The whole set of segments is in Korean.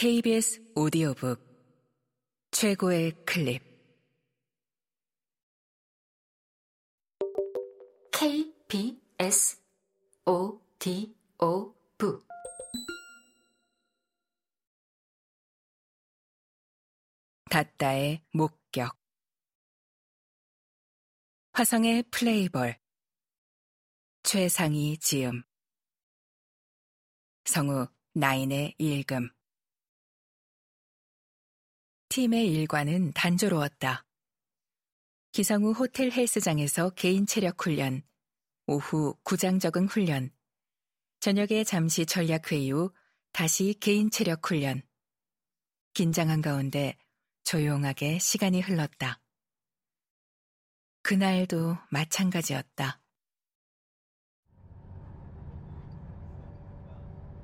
KBS 오디오북 최고의 클립. KBS 오디오북. 닷다의 목격. 화성의 플레이볼. 최상희 지음. 성우 나인의 일금 팀의 일과는 단조로웠다. 후 호텔 헬스장에서 개인 체력 훈련, 오후 구장 적응 훈련, 저녁에 잠시 전략 회의 후 다시 개인 체력 훈련. 긴장한 가운데 조용하게 시간이 흘렀다. 그날도 마찬가지였다.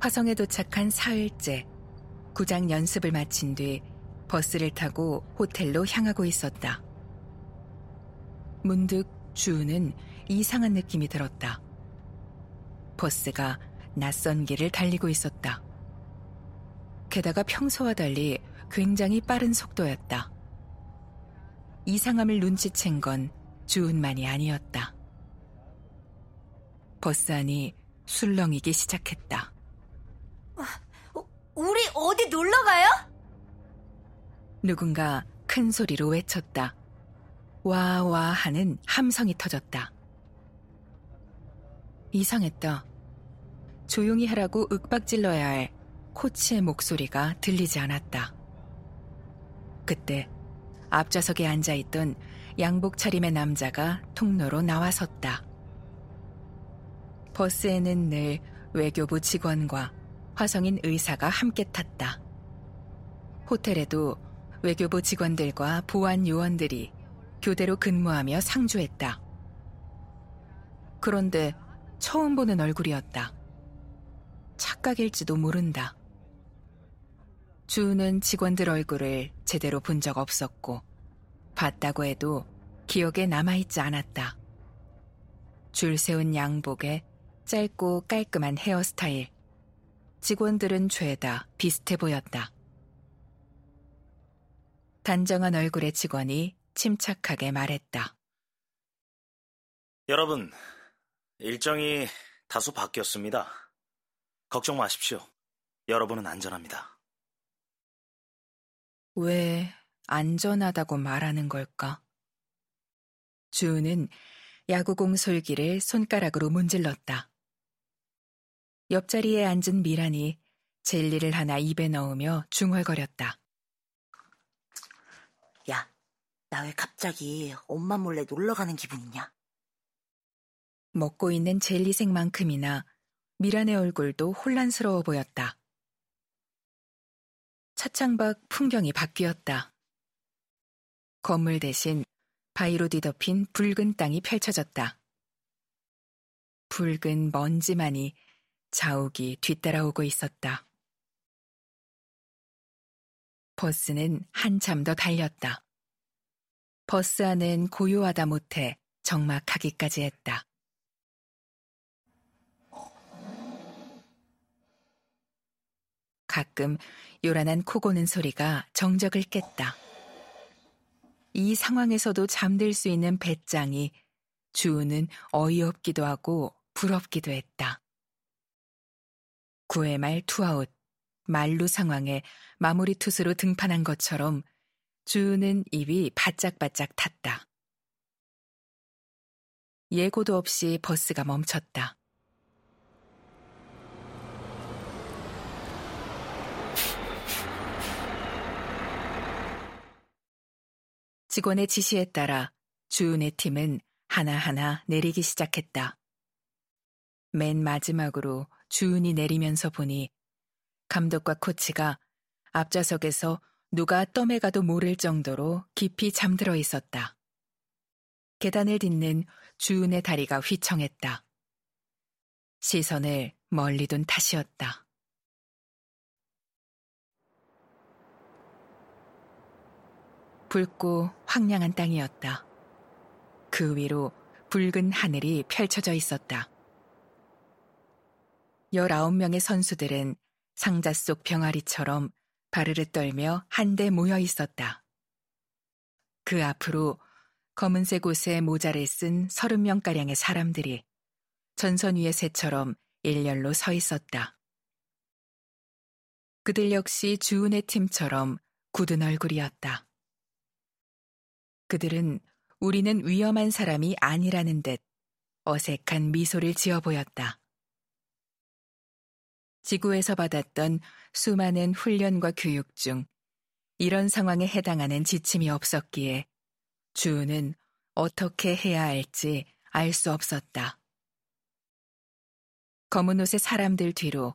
화성에 도착한 사흘째 구장 연습을 마친 뒤 버스를 타고 호텔로 향하고 있었다. 문득 주우는 이상한 느낌이 들었다. 버스가 낯선 길을 달리고 있었다. 게다가 평소와 달리 굉장히 빠른 속도였다. 이상함을 눈치챈 건 주은만이 아니었다. 버스 안이 술렁이기 시작했다. 우리 어디 놀러 가요? 누군가 큰 소리로 외쳤다. 와와 하는 함성이 터졌다. 이상했다. 조용히 하라고 윽박질러야 할 코치의 목소리가 들리지 않았다. 그때 앞좌석에 앉아 있던 양복 차림의 남자가 통로로 나와섰다. 버스에는 늘 외교부 직원과 화성인 의사가 함께 탔다. 호텔에도 외교부 직원들과 보안 요원들이 교대로 근무하며 상주했다. 그런데 처음 보는 얼굴이었다. 착각일지도 모른다. 주는 직원들 얼굴을 제대로 본 적 없었고, 봤다고 해도 기억에 남아있지 않았다. 줄 세운 양복에 짧고 깔끔한 헤어스타일. 직원들은 죄다 비슷해 보였다. 단정한 얼굴의 직원이 침착하게 말했다. 여러분, 일정이 다소 바뀌었습니다. 걱정 마십시오. 여러분은 안전합니다. 왜 안전하다고 말하는 걸까? 주은은 야구공 솔기를 손가락으로 문질렀다. 옆자리에 앉은 미란이 젤리를 하나 입에 넣으며 중얼거렸다. 야, 나 왜 갑자기 엄마 몰래 놀러 가는 기분이냐? 먹고 있는 젤리색만큼이나 미란의 얼굴도 혼란스러워 보였다. 차창 밖 풍경이 바뀌었다. 건물 대신 바위로 뒤덮인 붉은 땅이 펼쳐졌다. 붉은 먼지만이 자욱이 뒤따라오고 있었다. 버스는 한참 더 달렸다. 버스 안은 고요하다 못해 적막하기까지 했다. 가끔 요란한 코 고는 소리가 정적을 깼다. 이 상황에서도 잠들 수 있는 배짱이 주우는 어이없기도 하고 부럽기도 했다. 9회 말 투아웃, 만루 상황에 마무리 투수로 등판한 것처럼 주우는 입이 바짝바짝 탔다. 예고도 없이 버스가 멈췄다. 직원의 지시에 따라 주은의 팀은 하나하나 내리기 시작했다. 맨 마지막으로 주은이 내리면서 보니 감독과 코치가 앞좌석에서 누가 떠매가도 모를 정도로 깊이 잠들어 있었다. 계단을 딛는 주은의 다리가 휘청했다. 시선을 멀리 둔 탓이었다. 붉고 황량한 땅이었다. 그 위로 붉은 하늘이 펼쳐져 있었다. 19명의 선수들은 상자 속 병아리처럼 바르르 떨며 한데 모여 있었다. 그 앞으로 검은색 옷에 모자를 쓴 서른 명가량의 사람들이 전선 위의 새처럼 일렬로 서 있었다. 그들 역시 주은의 팀처럼 굳은 얼굴이었다. 그들은 우리는 위험한 사람이 아니라는 듯 어색한 미소를 지어 보였다. 지구에서 받았던 수많은 훈련과 교육 중 이런 상황에 해당하는 지침이 없었기에 주은은 어떻게 해야 할지 알 수 없었다. 검은 옷의 사람들 뒤로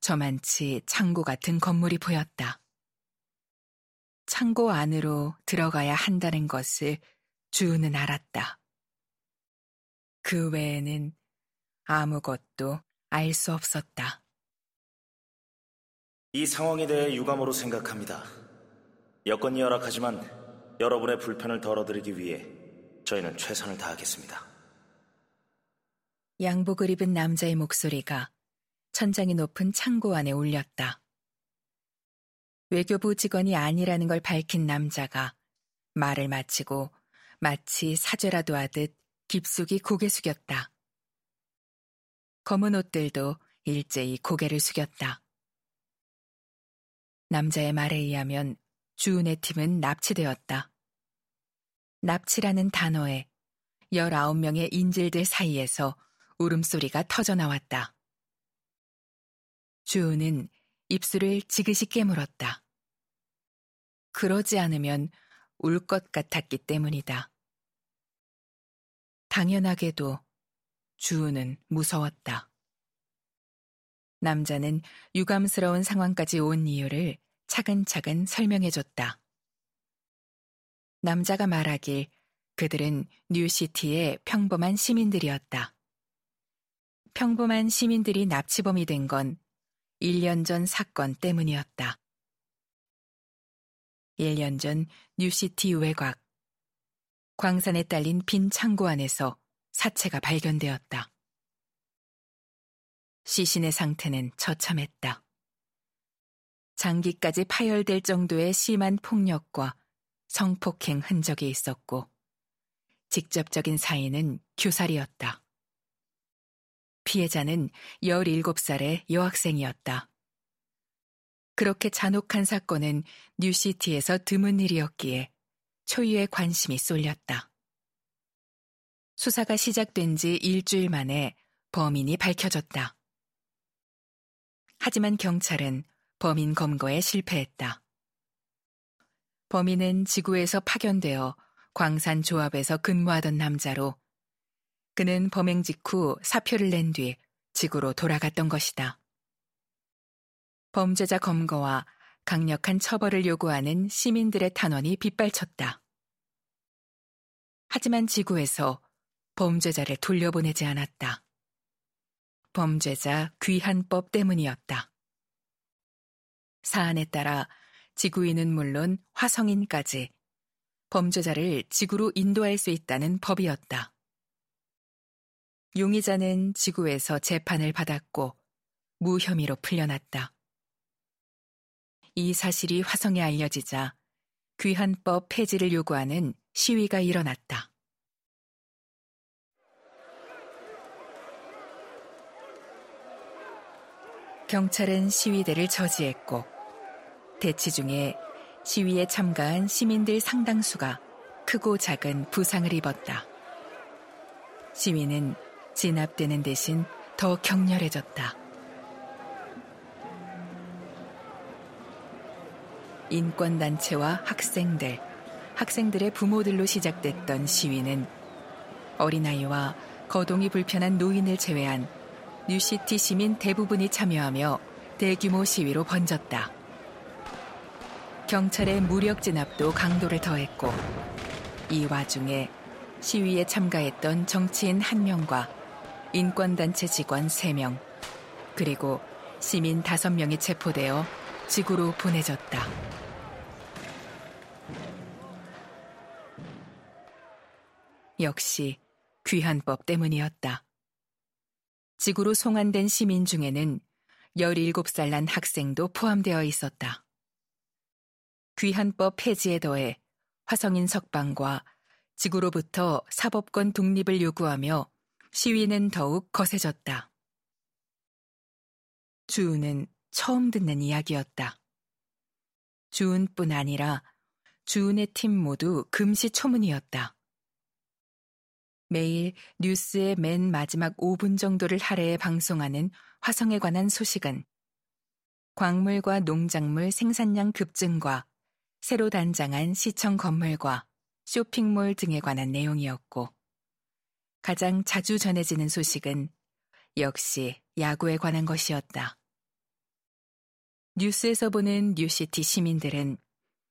저만치 창고 같은 건물이 보였다. 창고 안으로 들어가야 한다는 것을 주은은 알았다. 그 외에는 아무것도 알 수 없었다. 이 상황에 대해 유감으로 생각합니다. 여건이 열악하지만 여러분의 불편을 덜어드리기 위해 저희는 최선을 다하겠습니다. 양복을 입은 남자의 목소리가 천장이 높은 창고 안에 울렸다. 외교부 직원이 아니라는 걸 밝힌 남자가 말을 마치고 마치 사죄라도 하듯 깊숙이 고개 숙였다. 검은 옷들도 일제히 고개를 숙였다. 남자의 말에 의하면 주은의 팀은 납치되었다. 납치라는 단어에 19명의 인질들 사이에서 울음소리가 터져 나왔다. 주은은 입술을 지그시 깨물었다. 그러지 않으면 울 것 같았기 때문이다. 당연하게도 주은은 무서웠다. 남자는 유감스러운 상황까지 온 이유를 차근차근 설명해 줬다. 남자가 말하길 그들은 뉴시티의 평범한 시민들이었다. 평범한 시민들이 납치범이 된 건 1년 전 사건 때문이었다. 1년 전 뉴시티 외곽. 광산에 딸린 빈 창고 안에서 사체가 발견되었다. 시신의 상태는 처참했다. 장기까지 파열될 정도의 심한 폭력과 성폭행 흔적이 있었고, 직접적인 사인은 교살이었다. 피해자는 17살의 여학생이었다. 그렇게 잔혹한 사건은 뉴시티에서 드문 일이었기에 초유의 관심이 쏠렸다. 수사가 시작된 지 일주일 만에 범인이 밝혀졌다. 하지만 경찰은 범인 검거에 실패했다. 범인은 지구에서 파견되어 광산 조합에서 근무하던 남자로 그는 범행 직후 사표를 낸 뒤 지구로 돌아갔던 것이다. 범죄자 검거와 강력한 처벌을 요구하는 시민들의 탄원이 빗발쳤다. 하지만 지구에서 범죄자를 돌려보내지 않았다. 범죄자 귀한법 때문이었다. 사안에 따라 지구인은 물론 화성인까지 범죄자를 지구로 인도할 수 있다는 법이었다. 용의자는 지구에서 재판을 받았고 무혐의로 풀려났다. 이 사실이 화성에 알려지자 귀한법 폐지를 요구하는 시위가 일어났다. 경찰은 시위대를 저지했고 대치 중에 시위에 참가한 시민들 상당수가 크고 작은 부상을 입었다. 시위는 진압되는 대신 더 격렬해졌다. 인권단체와 학생들, 학생들의 부모들로 시작됐던 시위는 어린아이와 거동이 불편한 노인을 제외한 뉴시티 시민 대부분이 참여하며 대규모 시위로 번졌다. 경찰의 무력 진압도 강도를 더했고 이 와중에 시위에 참가했던 정치인 한 명과 인권단체 직원 3명, 그리고 시민 5명이 체포되어 지구로 보내졌다. 역시 귀한법 때문이었다. 지구로 송환된 시민 중에는 17살 난 학생도 포함되어 있었다. 귀한법 폐지에 더해 화성인 석방과 지구로부터 사법권 독립을 요구하며 시위는 더욱 거세졌다. 주은은 처음 듣는 이야기였다. 주은뿐 아니라 주은의 팀 모두 금시 초문이었다. 매일 뉴스의 맨 마지막 5분 정도를 할애해 방송하는 화성에 관한 소식은 광물과 농작물 생산량 급증과 새로 단장한 시청 건물과 쇼핑몰 등에 관한 내용이었고 가장 자주 전해지는 소식은 역시 야구에 관한 것이었다. 뉴스에서 보는 뉴시티 시민들은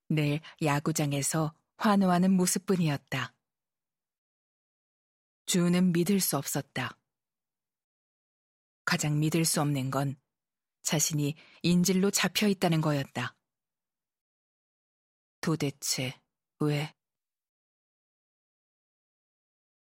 늘 야구장에서 환호하는 모습뿐이었다. 주는 믿을 수 없었다. 가장 믿을 수 없는 건 자신이 인질로 잡혀 있다는 거였다. 도대체 왜?